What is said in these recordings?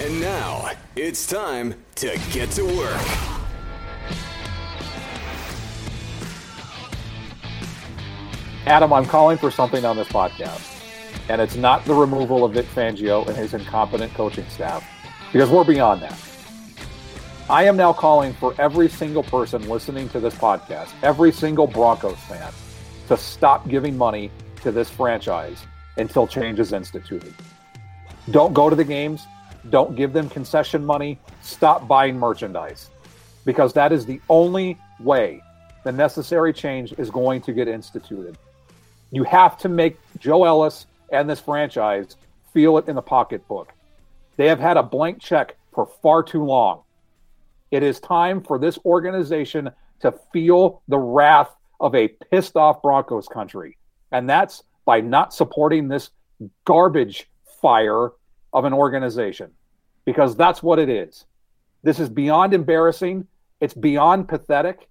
And now it's time to get to work. Adam, I'm calling for something on this podcast, and it's not the removal of Vic Fangio and his incompetent coaching staff, because we're beyond that. I am now calling for every single person listening to this podcast, every single Broncos fan, to stop giving money to this franchise until change is instituted. Don't go to the games. Don't give them concession money. Stop buying merchandise because that is the only way the necessary change is going to get instituted. You have to make Joe Ellis and this franchise feel it in the pocketbook. They have had a blank check for far too long. It is time for this organization to feel the wrath of a pissed off Broncos country. And that's by not supporting this garbage fire of an organization because that's what it is. This is beyond embarrassing. It's beyond pathetic.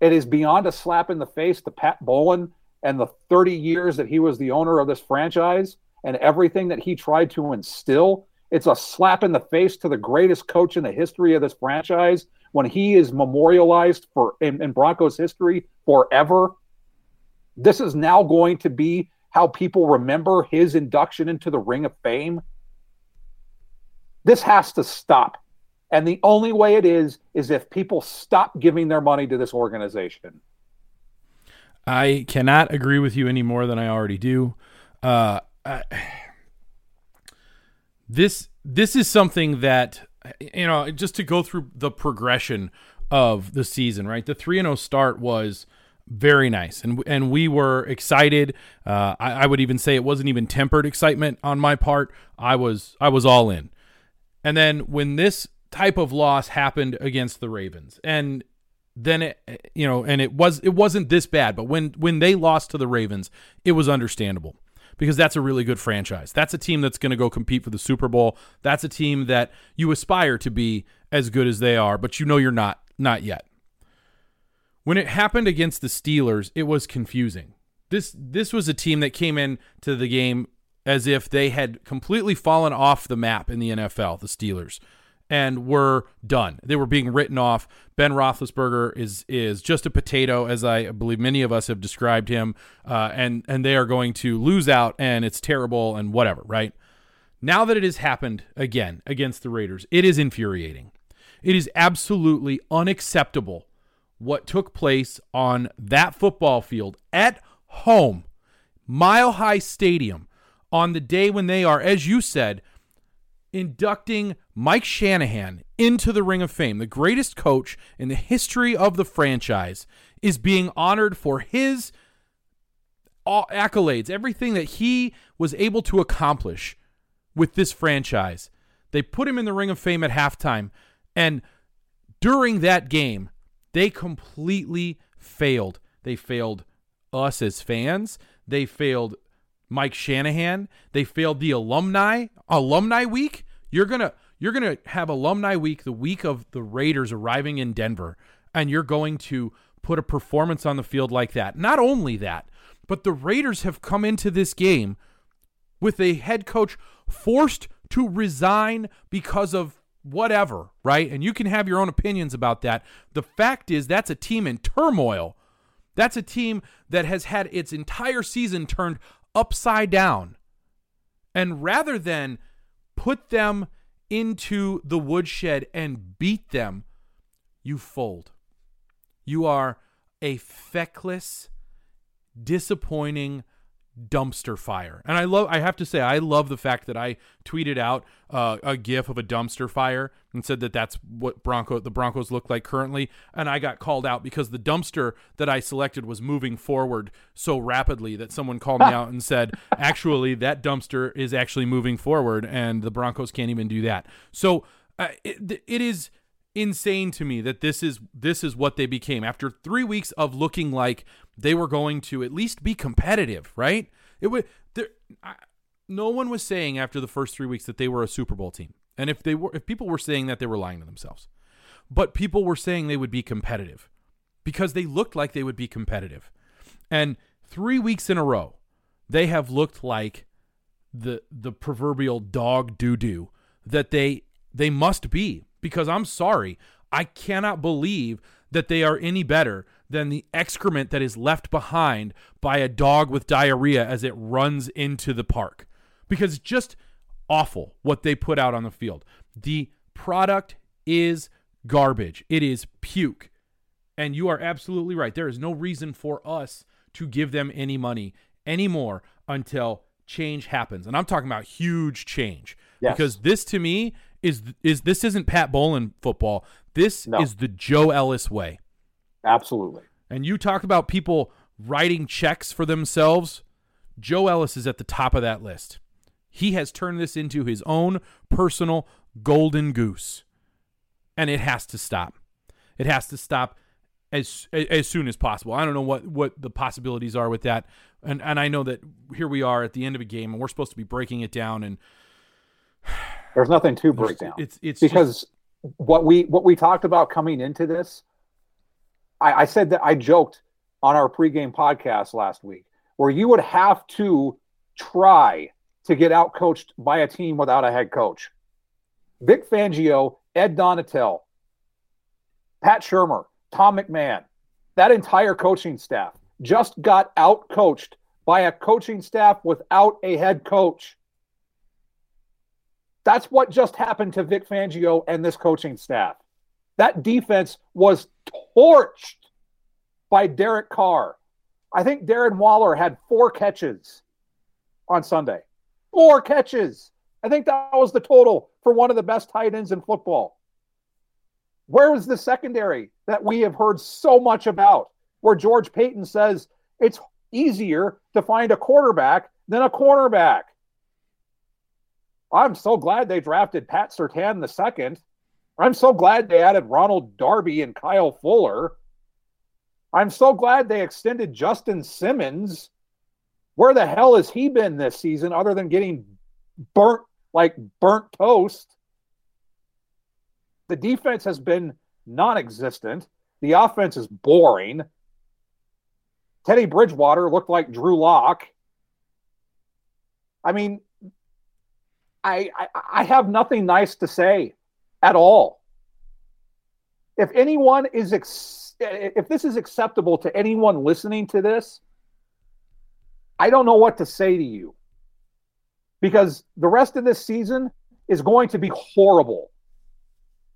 It is beyond a slap in the face to Pat Bowlen and the 30 years that he was the owner of this franchise and everything that he tried to instill. It's a slap in the face to the greatest coach in the history of this franchise when he is memorialized for in, in Broncos history forever. This is now going to be how people remember his induction into the Ring of Fame. This has to stop. And the only way it is, is if people stop giving their money to this organization. I cannot agree with you any more than I already do. Uh, I, this this is something that you know just to go through the progression of the season. Right, the three and zero start was very nice, and and we were excited. Uh, I, I would even say it wasn't even tempered excitement on my part. I was I was all in. And then when this type of loss happened against the Ravens, and then it you know, and it was it wasn't this bad, but when when they lost to the Ravens, it was understandable because that's a really good franchise. That's a team that's going to go compete for the Super Bowl. That's a team that you aspire to be as good as they are, but you know you're not not yet. When it happened against the Steelers, it was confusing. This this was a team that came in to the game as if they had completely fallen off the map in the NFL, the Steelers. and were done. They were being written off. Ben Roethlisberger is is just a potato, as I believe many of us have described him, uh, and and they are going to lose out, and it's terrible and whatever. Right now that it has happened again against the Raiders, it is infuriating. It is absolutely unacceptable what took place on that football field at home, Mile High Stadium, on the day when they are, as you said, inducting Mike Shanahan into the Ring of Fame, the greatest coach in the history of the franchise, is being honored for his accolades, everything that he was able to accomplish with this franchise. They put him in the Ring of Fame at halftime, and during that game, they completely failed. They failed us as fans. They failed Mike Shanahan. They failed the alumni alumni week. You're gonna you're gonna have alumni week the week of the Raiders arriving in Denver, and you're going to put a performance on the field like that. Not only that, but the Raiders have come into this game with a head coach forced to resign because of whatever, right? And you can have your own opinions about that. The fact is, that's a team in turmoil. That's a team that has had its entire season turned upside down. And rather than put them into the woodshed and beat them, you fold. You are a feckless, disappointing dumpster fire. And I love I have to say I love the fact that I tweeted out uh, a gif of a dumpster fire and said that that's what Bronco the Broncos look like currently and I got called out because the dumpster that I selected was moving forward so rapidly that someone called me out and said actually that dumpster is actually moving forward and the Broncos can't even do that. So uh, it, it is insane to me that this is this is what they became after 3 weeks of looking like they were going to at least be competitive, right? It would there I, no one was saying after the first 3 weeks that they were a Super Bowl team. And if they were if people were saying that they were lying to themselves. But people were saying they would be competitive because they looked like they would be competitive. And 3 weeks in a row, they have looked like the the proverbial dog doo doo that they they must be because I'm sorry, I cannot believe that they are any better than the excrement that is left behind by a dog with diarrhea as it runs into the park. Because it's just awful what they put out on the field. The product is garbage, it is puke. And you are absolutely right. There is no reason for us to give them any money anymore until change happens. And I'm talking about huge change. Yes. Because this to me is is this isn't Pat Bowlen football. This no. is the Joe Ellis way. Absolutely. And you talk about people writing checks for themselves. Joe Ellis is at the top of that list. He has turned this into his own personal golden goose. And it has to stop. It has to stop as as soon as possible. I don't know what what the possibilities are with that. And and I know that here we are at the end of a game and we're supposed to be breaking it down and there's nothing to break down. It's it's because just, what we what we talked about coming into this. I, I said that I joked on our pregame podcast last week where you would have to try to get out coached by a team without a head coach. Vic Fangio, Ed Donatell, Pat Shurmur, Tom McMahon, that entire coaching staff just got out coached by a coaching staff without a head coach. That's what just happened to Vic Fangio and this coaching staff. That defense was torched by Derek Carr. I think Darren Waller had four catches on Sunday. Four catches. I think that was the total for one of the best tight ends in football. Where was the secondary that we have heard so much about? Where George Paton says it's easier to find a quarterback than a cornerback. I'm so glad they drafted Pat Surtain the second. I'm so glad they added Ronald Darby and Kyle Fuller. I'm so glad they extended Justin Simmons. Where the hell has he been this season other than getting burnt like burnt toast? The defense has been non existent. The offense is boring. Teddy Bridgewater looked like Drew Lock. I mean, I, I, I have nothing nice to say at all. If anyone is, ex- if this is acceptable to anyone listening to this, I don't know what to say to you because the rest of this season is going to be horrible.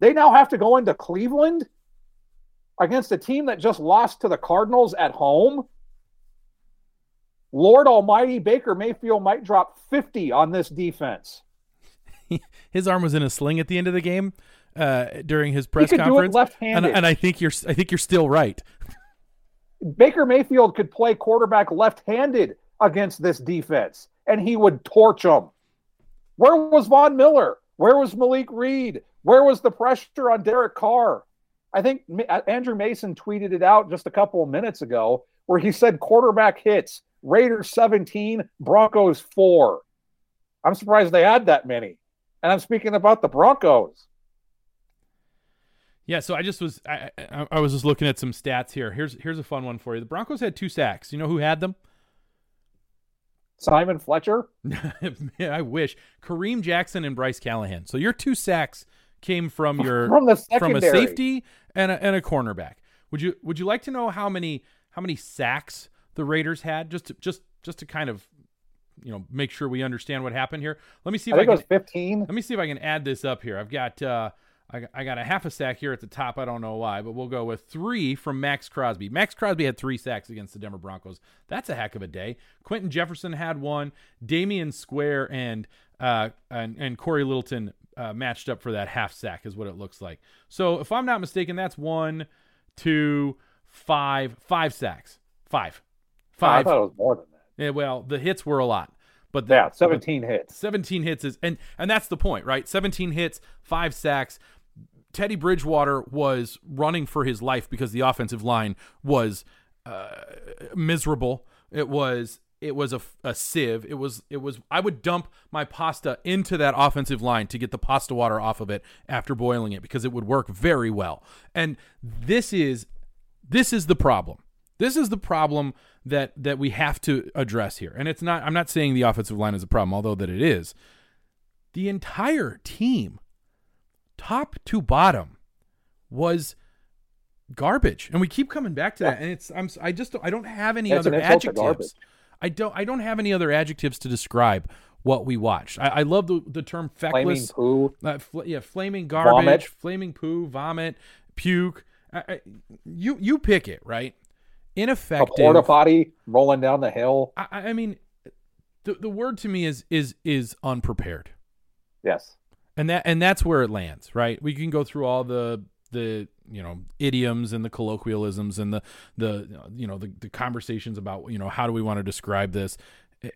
They now have to go into Cleveland against a team that just lost to the Cardinals at home. Lord Almighty, Baker Mayfield might drop 50 on this defense. his arm was in a sling at the end of the game uh, during his press conference. And, and I think you're I think you're still right. Baker Mayfield could play quarterback left-handed against this defense, and he would torch them. Where was Von Miller? Where was Malik Reed? Where was the pressure on Derek Carr? I think Andrew Mason tweeted it out just a couple of minutes ago where he said quarterback hits, Raiders 17, Broncos 4. I'm surprised they had that many. And I'm speaking about the Broncos. Yeah, so I just was I, I, I was just looking at some stats here. Here's here's a fun one for you. The Broncos had two sacks. You know who had them? Simon Fletcher. I wish Kareem Jackson and Bryce Callahan. So your two sacks came from your from the from a safety and a, and a cornerback. Would you would you like to know how many how many sacks the Raiders had just to, just just to kind of you know make sure we understand what happened here? Let me see if I, I, can, it was 15. Let me see if I can add this up here. I've got uh I, I got a half a sack here at the top. I don't know why, but we'll go with three from Maxx Crosby. Maxx Crosby had three sacks against the Denver Broncos. That's a heck of a day. Quinton Jefferson had one. Damion Square and uh, and, and Cory Littleton uh, matched up for that half sack, is what it looks like. So if I'm not mistaken, that's one, two, five, five sacks. Five. Five. I thought it was more than that. Yeah, well, the hits were a lot. But the, yeah, 17 hits. 17 hits is and and that's the point, right? 17 hits, 5 sacks. Teddy Bridgewater was running for his life because the offensive line was uh, miserable. It was it was a, a sieve. It was it was I would dump my pasta into that offensive line to get the pasta water off of it after boiling it because it would work very well. And this is this is the problem. This is the problem that that we have to address here. And it's not I'm not saying the offensive line is a problem, although that it is. The entire team top to bottom was garbage. And we keep coming back to that and it's I'm I just I don't have any That's other adjectives. I don't I don't have any other adjectives to describe what we watched. I, I love the the term feckless. Flaming poo. Uh, fl- yeah, flaming garbage, Vomit. flaming poo, vomit, puke. I, I, you you pick it, right? A Ineffective. porta potty rolling down the hill. I, I mean, the the word to me is is is unprepared, Yes. and that and that's where it lands, right? We can go through all the the you know idioms and the colloquialisms and the the you know the, the conversations about you know how do we want to describe this Eh,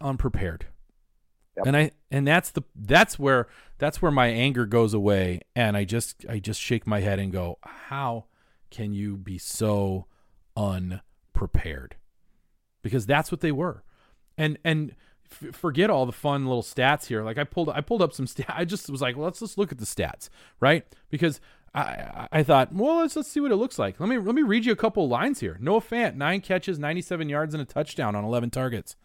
unprepared Yep. and i and that's the that's where that's where my anger goes away and i just i just shake my head and go how can you be so unprepared because that's what they were and and f- forget all the fun little stats here like i pulled i pulled up some stats i just was like well, let's just look at the stats right because I, I thought, well, let's let's see what it looks like. Let me let me read you a couple lines here. Noah Fant, nine catches, ninety-seven yards, and a touchdown on eleven targets.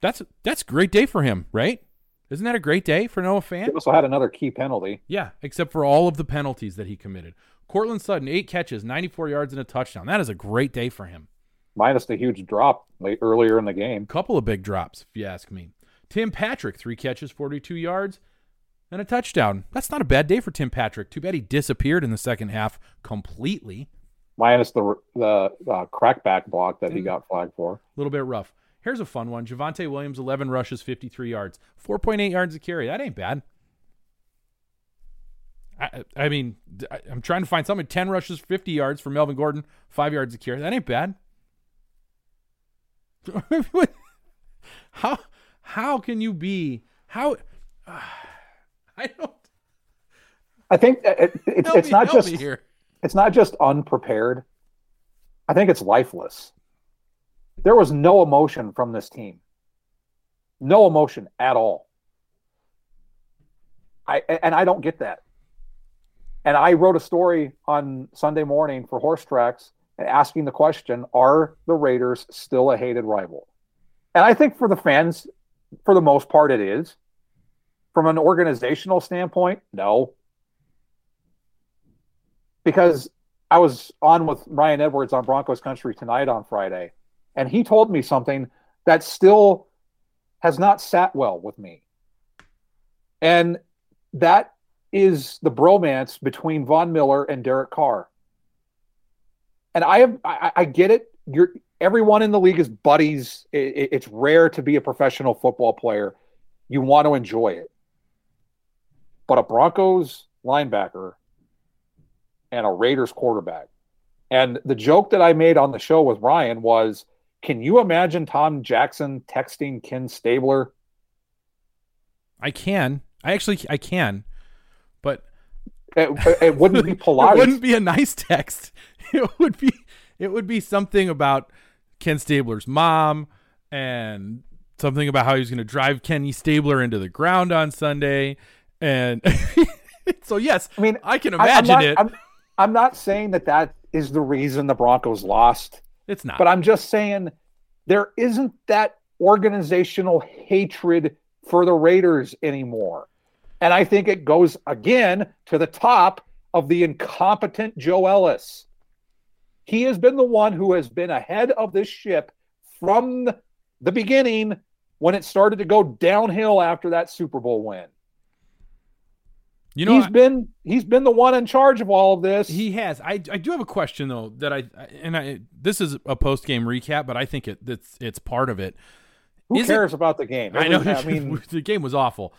That's that's a great day for him, right? Isn't that a great day for Noah Fant? He also had another key penalty. Yeah, except for all of the penalties that he committed. Courtland Sutton, eight catches, ninety-four yards, and a touchdown. That is a great day for him. minus the huge drop late earlier in the game. couple of big drops, if you ask me. Tim Patrick, three catches, 42 yards, and a touchdown. That's not a bad day for Tim Patrick. Too bad he disappeared in the second half completely. Minus the the uh, crackback block that he Mm. got flagged for. A little bit rough. Here's a fun one. Javonte Williams, 11 rushes, 53 yards, 4.8 yards a carry. That ain't bad. I, I mean, I, am trying to find something. 10 rushes, 50 yards for Melvin Gordon, 5 yards a carry. That ain't bad. how how can you be how I don't I think uh, it, it- it's it's me- not just here. it's not just unprepared. I think it's lifeless. There was no emotion from this team. No emotion at all. I and I don't get that. And I wrote a story on Sunday morning for Horse Tracks and asking the question, are the Raiders still a hated rival? And I think for the fans, for the most part, it is. From an organizational standpoint, no. Because I was on with Ryan Edwards on Broncos Country tonight on Friday, and he told me something that still has not sat well with me. And that is the bromance between Von Miller and Derek Carr. And I have I, I get it. You're everyone in the league is buddies. It, it's rare to be a professional football player. You want to enjoy it. But a Broncos linebacker and a Raiders quarterback. And the joke that I made on the show with Ryan was can you imagine Tom Jackson texting Ken Stabler? I can. I actually I can. But it, it wouldn't be polite. it wouldn't be a nice text. It would be it would be something about Ken Stabler's mom and something about how he's going to drive Kenny Stabler into the ground on Sunday and so yes, I mean I can imagine I, it. I'm, I'm not saying that that is the reason the Broncos lost. It's not. But I'm just saying there isn't that organizational hatred for the Raiders anymore. And I think it goes again to the top of the incompetent Joe Ellis. He has been the one who has been ahead of this ship from the beginning when it started to go downhill after that Super Bowl win. You know, he's I, been he's been the one in charge of all of this. He has. I, I do have a question though that I and I this is a post game recap, but I think it it's it's part of it. Who is cares it, about the game? I know. I mean, the game was awful.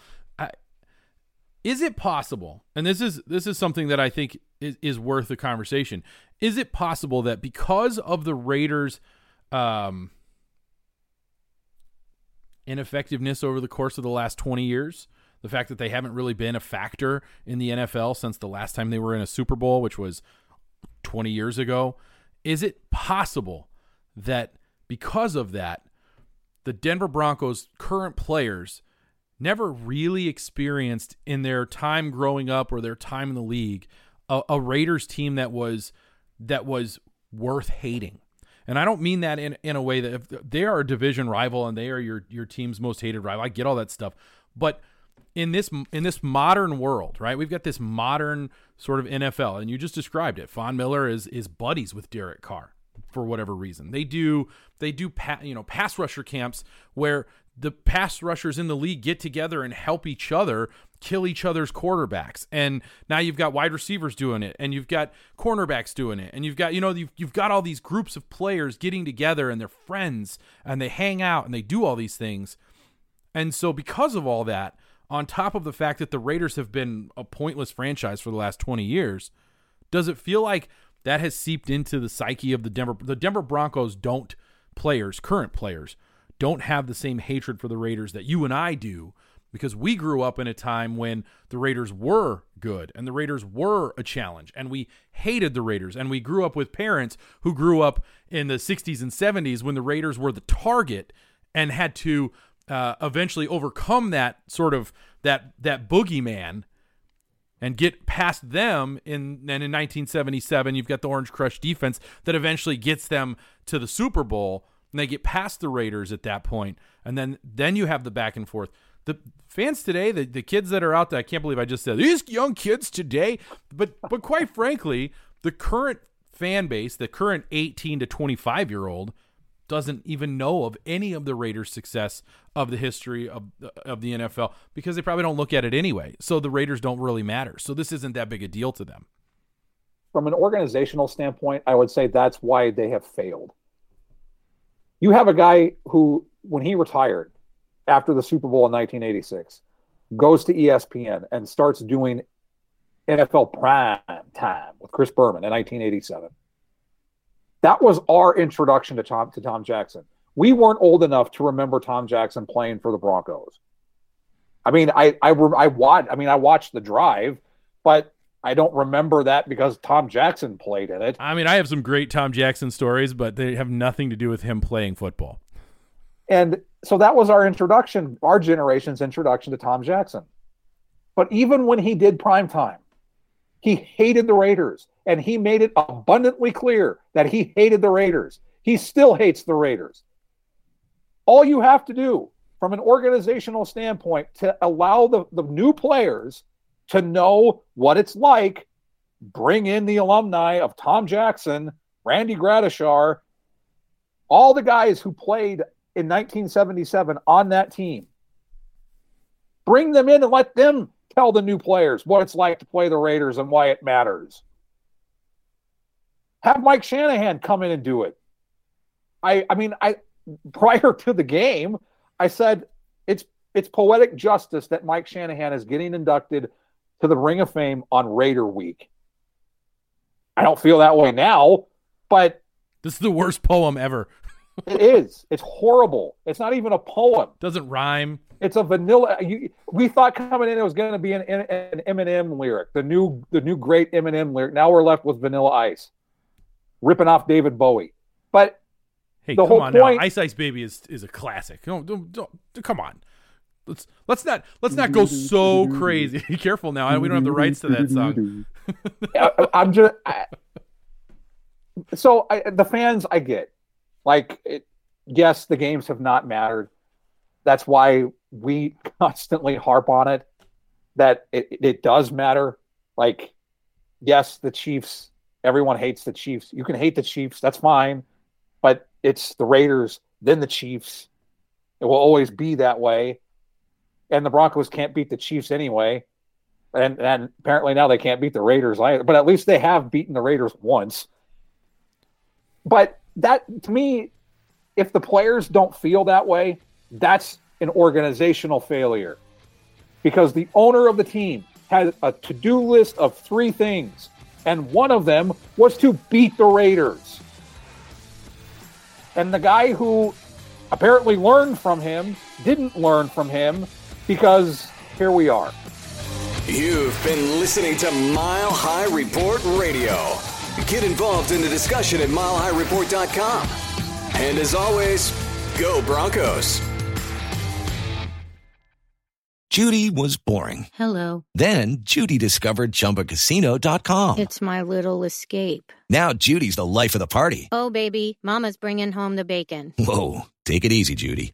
Is it possible? And this is this is something that I think is, is worth the conversation. Is it possible that because of the Raiders' um, ineffectiveness over the course of the last twenty years? the fact that they haven't really been a factor in the NFL since the last time they were in a Super Bowl, which was 20 years ago. Is it possible that because of that, the Denver Broncos' current players never really experienced in their time growing up or their time in the league a, a Raiders team that was that was worth hating? And I don't mean that in, in a way that if they are a division rival and they are your your team's most hated rival. I get all that stuff. But in this in this modern world, right? We've got this modern sort of NFL, and you just described it. Von Miller is is buddies with Derek Carr for whatever reason. They do they do pa- you know pass rusher camps where the pass rushers in the league get together and help each other kill each other's quarterbacks. And now you've got wide receivers doing it and you've got cornerbacks doing it. And you've got, you know, you've, you've got all these groups of players getting together and they're friends and they hang out and they do all these things. And so because of all that, on top of the fact that the Raiders have been a pointless franchise for the last 20 years, does it feel like that has seeped into the psyche of the Denver the Denver Broncos don't players, current players, don't have the same hatred for the Raiders that you and I do because we grew up in a time when the Raiders were good and the Raiders were a challenge and we hated the Raiders and we grew up with parents who grew up in the 60s and 70s when the Raiders were the target and had to uh, eventually overcome that sort of that that boogeyman and get past them in and in 1977 you've got the orange crush defense that eventually gets them to the super bowl and they get past the raiders at that point and then then you have the back and forth the fans today the, the kids that are out there i can't believe i just said these young kids today but but quite frankly the current fan base the current 18 to 25 year old doesn't even know of any of the Raiders' success of the history of of the NFL because they probably don't look at it anyway. So the Raiders don't really matter. So this isn't that big a deal to them. From an organizational standpoint, I would say that's why they have failed. You have a guy who, when he retired after the Super Bowl in 1986, goes to ESPN and starts doing NFL prime time with Chris Berman in 1987 that was our introduction to Tom to Tom Jackson. We weren't old enough to remember Tom Jackson playing for the Broncos. I mean, I I I watched. I mean, I watched the drive, but I don't remember that because Tom Jackson played in it. I mean, I have some great Tom Jackson stories, but they have nothing to do with him playing football. And so that was our introduction, our generation's introduction to Tom Jackson. But even when he did prime time, he hated the Raiders, and he made it abundantly clear that he hated the Raiders. He still hates the Raiders. All you have to do from an organizational standpoint to allow the, the new players to know what it's like, bring in the alumni of Tom Jackson, Randy Gradishar, all the guys who played in 1977 on that team. Bring them in and let them tell the new players what it's like to play the Raiders and why it matters. Have Mike Shanahan come in and do it. I I mean I prior to the game, I said it's it's poetic justice that Mike Shanahan is getting inducted to the Ring of Fame on Raider Week. I don't feel that way now, but this is the worst poem ever. it is. It's horrible. It's not even a poem. Doesn't rhyme. It's a vanilla. You, we thought coming in it was going to be an, an Eminem lyric, the new the new great Eminem lyric. Now we're left with Vanilla Ice, ripping off David Bowie. But hey, the come whole on point, now, Ice Ice Baby is is a classic. Don't, don't, don't, come on. Let's let's not let's not go so crazy. Be careful now. We don't have the rights to that song. I, I'm just I, so I, the fans. I get like it, yes, the games have not mattered. That's why we constantly harp on it. That it, it does matter. Like yes, the Chiefs. Everyone hates the Chiefs. You can hate the Chiefs. That's fine. But it's the Raiders, then the Chiefs. It will always be that way and the Broncos can't beat the Chiefs anyway. And and apparently now they can't beat the Raiders either. But at least they have beaten the Raiders once. But that to me, if the players don't feel that way, that's an organizational failure. Because the owner of the team had a to-do list of three things, and one of them was to beat the Raiders. And the guy who apparently learned from him didn't learn from him because here we are. You've been listening to Mile High Report Radio. Get involved in the discussion at milehighreport.com. And as always, go Broncos. Judy was boring. Hello. Then Judy discovered ChumbaCasino.com. It's my little escape. Now Judy's the life of the party. Oh, baby, Mama's bringing home the bacon. Whoa, take it easy, Judy.